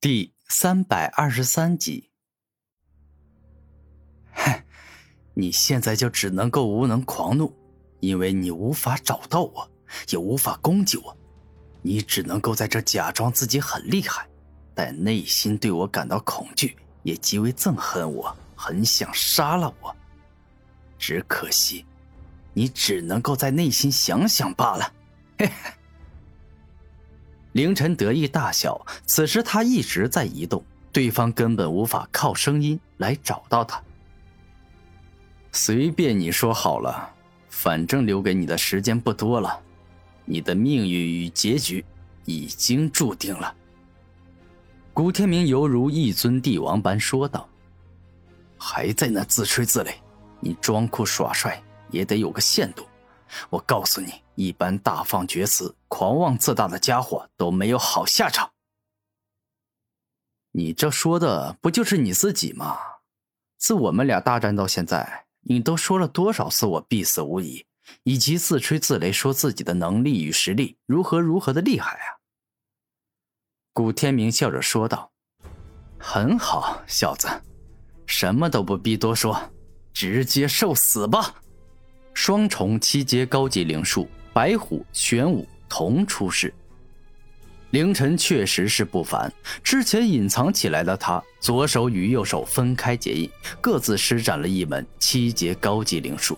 第三百二十三集。哼，你现在就只能够无能狂怒，因为你无法找到我，也无法攻击我，你只能够在这假装自己很厉害，但内心对我感到恐惧，也极为憎恨我，很想杀了我。只可惜，你只能够在内心想想罢了。嘿嘿。凌晨得意大笑，此时他一直在移动，对方根本无法靠声音来找到他。随便你说好了，反正留给你的时间不多了，你的命运与结局已经注定了。古天明犹如一尊帝王般说道：“还在那自吹自擂，你装酷耍帅也得有个限度。我告诉你。”一般大放厥词、狂妄自大的家伙都没有好下场。你这说的不就是你自己吗？自我们俩大战到现在，你都说了多少次我必死无疑，以及自吹自擂说自己的能力与实力如何如何的厉害啊！古天明笑着说道：“很好，小子，什么都不必多说，直接受死吧！”双重七阶高级灵术。白虎、玄武同出世。凌晨确实是不凡。之前隐藏起来的他，左手与右手分开结印，各自施展了一门七阶高级灵术。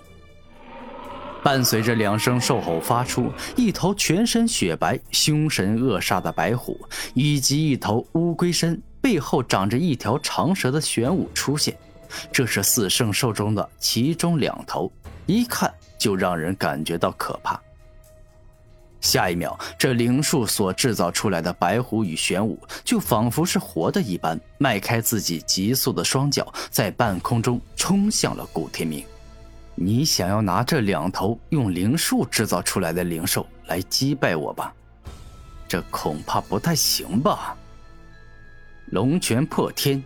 伴随着两声兽吼发出，一头全身雪白、凶神恶煞的白虎，以及一头乌龟身、背后长着一条长蛇的玄武出现。这是四圣兽中的其中两头，一看就让人感觉到可怕。下一秒，这灵术所制造出来的白虎与玄武，就仿佛是活的一般，迈开自己急速的双脚，在半空中冲向了古天明。你想要拿这两头用灵术制造出来的灵兽来击败我吧？这恐怕不太行吧？龙拳破天。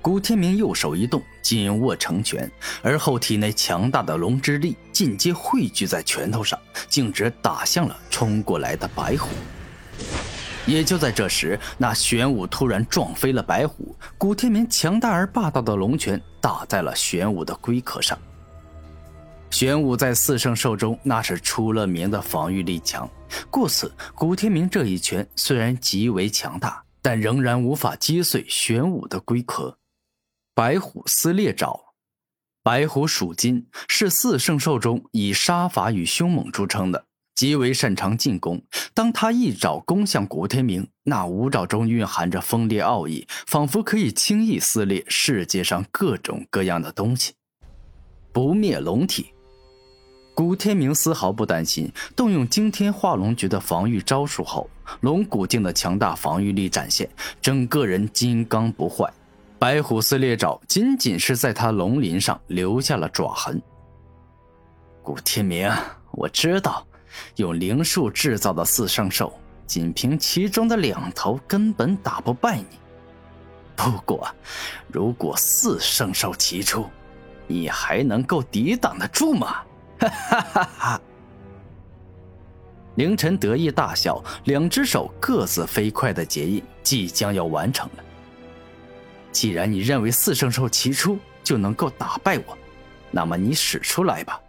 古天明右手一动，紧握成拳，而后体内强大的龙之力尽皆汇聚在拳头上，径直打向了冲过来的白虎。也就在这时，那玄武突然撞飞了白虎，古天明强大而霸道的龙拳打在了玄武的龟壳上。玄武在四圣兽中那是出了名的防御力强，故此古天明这一拳虽然极为强大，但仍然无法击碎玄武的龟壳。白虎撕裂爪，白虎属金，是四圣兽中以杀伐与凶猛著称的，极为擅长进攻。当他一爪攻向古天明，那五爪中蕴含着锋利奥义，仿佛可以轻易撕裂世界上各种各样的东西。不灭龙体，古天明丝毫不担心，动用惊天化龙诀的防御招数后，龙骨境的强大防御力展现，整个人金刚不坏。白虎撕裂爪仅仅是在他龙鳞上留下了爪痕。古天明，我知道，用灵术制造的四圣兽，仅凭其中的两头根本打不败你。不过，如果四圣兽齐出，你还能够抵挡得住吗？哈哈哈哈！凌晨得意大笑，两只手各自飞快的结印，即将要完成了。既然你认为四圣兽齐出就能够打败我，那么你使出来吧，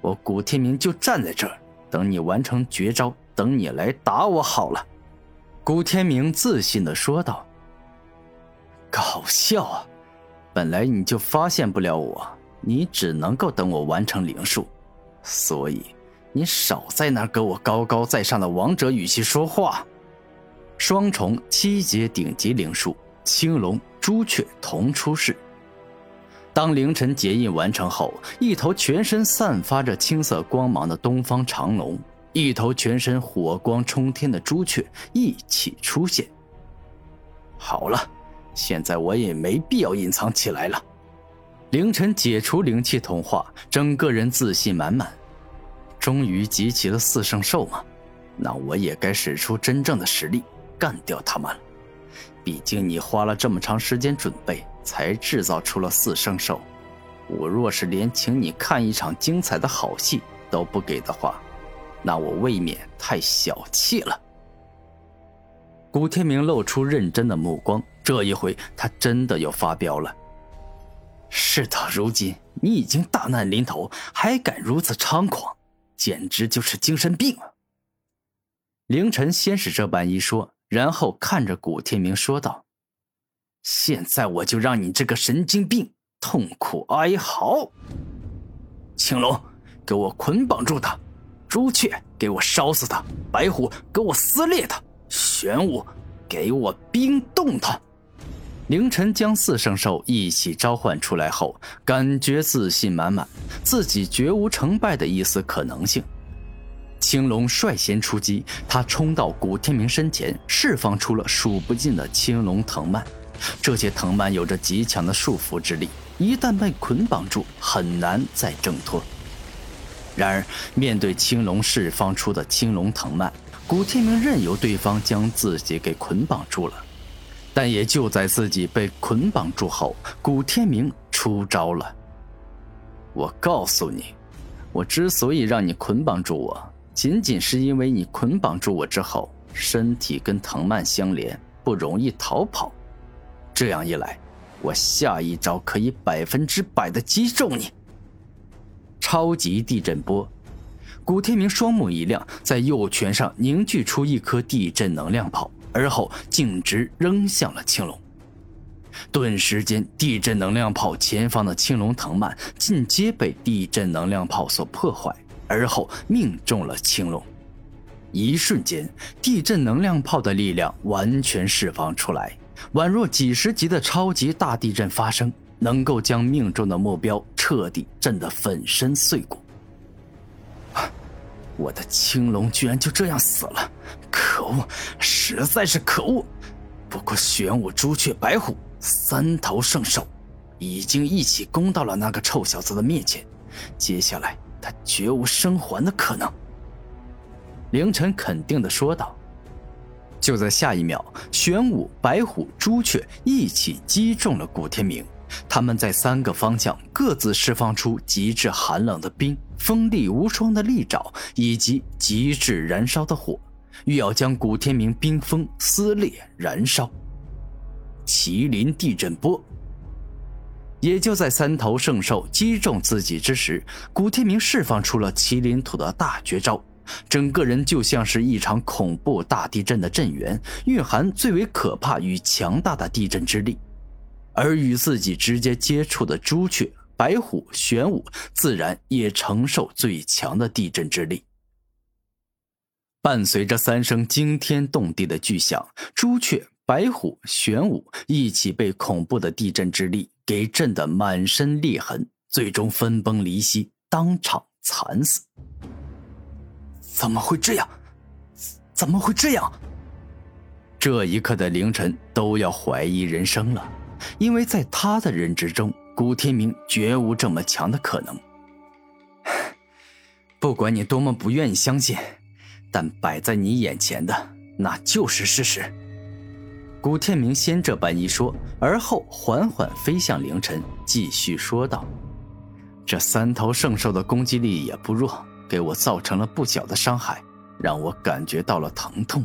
我古天明就站在这儿等你完成绝招，等你来打我好了。”古天明自信的说道。“搞笑啊！本来你就发现不了我，你只能够等我完成灵术，所以你少在那给我高高在上的王者语气说话。”双重七阶顶级灵术，青龙。朱雀同出世。当凌晨结印完成后，一头全身散发着青色光芒的东方长龙，一头全身火光冲天的朱雀一起出现。好了，现在我也没必要隐藏起来了。凌晨解除灵气同化，整个人自信满满。终于集齐了四圣兽吗？那我也该使出真正的实力，干掉他们了。毕竟你花了这么长时间准备，才制造出了四圣兽。我若是连请你看一场精彩的好戏都不给的话，那我未免太小气了。古天明露出认真的目光，这一回他真的要发飙了。事到如今，你已经大难临头，还敢如此猖狂，简直就是精神病啊！凌晨先是这般一说，然后看着古天明说道：“现在我就让你这个神经病痛苦哀嚎。青龙，给我捆绑住他；朱雀，给我烧死他；白虎，给我撕裂他；玄武，给我冰冻他。”凌晨将四圣兽一起召唤出来后，感觉自信满满，自己绝无成败的一丝可能性。青龙率先出击，他冲到古天明身前，释放出了数不尽的青龙藤蔓。这些藤蔓有着极强的束缚之力，一旦被捆绑住，很难再挣脱。然而，面对青龙释放出的青龙藤蔓，古天明任由对方将自己给捆绑住了。但也就在自己被捆绑住后，古天明出招了。我告诉你，我之所以让你捆绑住我，仅仅是因为你捆绑住我之后，身体跟藤蔓相连，不容易逃跑。这样一来，我下一招可以百分之百的击中你。超级地震波，古天明双目一亮，在右拳上凝聚出一颗地震能量炮。而后径直扔向了青龙，顿时间，地震能量炮前方的青龙藤蔓尽皆被地震能量炮所破坏，而后命中了青龙。一瞬间，地震能量炮的力量完全释放出来，宛若几十级的超级大地震发生，能够将命中的目标彻底震得粉身碎骨。我的青龙居然就这样死了，可恶，实在是可恶！不过玄武、朱雀、白虎三头圣兽已经一起攻到了那个臭小子的面前，接下来他绝无生还的可能。凌晨肯定的说道。就在下一秒，玄武、白虎、朱雀一起击中了古天明。他们在三个方向各自释放出极致寒冷的冰、锋利无双的利爪以及极致燃烧的火，欲要将古天明冰封、撕裂、燃烧。麒麟地震波。也就在三头圣兽击中自己之时，古天明释放出了麒麟土的大绝招，整个人就像是一场恐怖大地震的震源，蕴含最为可怕与强大的地震之力。而与自己直接接触的朱雀、白虎、玄武，自然也承受最强的地震之力。伴随着三声惊天动地的巨响，朱雀、白虎、玄武一起被恐怖的地震之力给震得满身裂痕，最终分崩离析，当场惨死。怎么会这样？怎么会这样？这一刻的凌晨都要怀疑人生了。因为在他的认知中，古天明绝无这么强的可能。不管你多么不愿意相信，但摆在你眼前的那就是事实。古天明先这般一说，而后缓缓飞向凌晨，继续说道：“这三头圣兽的攻击力也不弱，给我造成了不小的伤害，让我感觉到了疼痛。”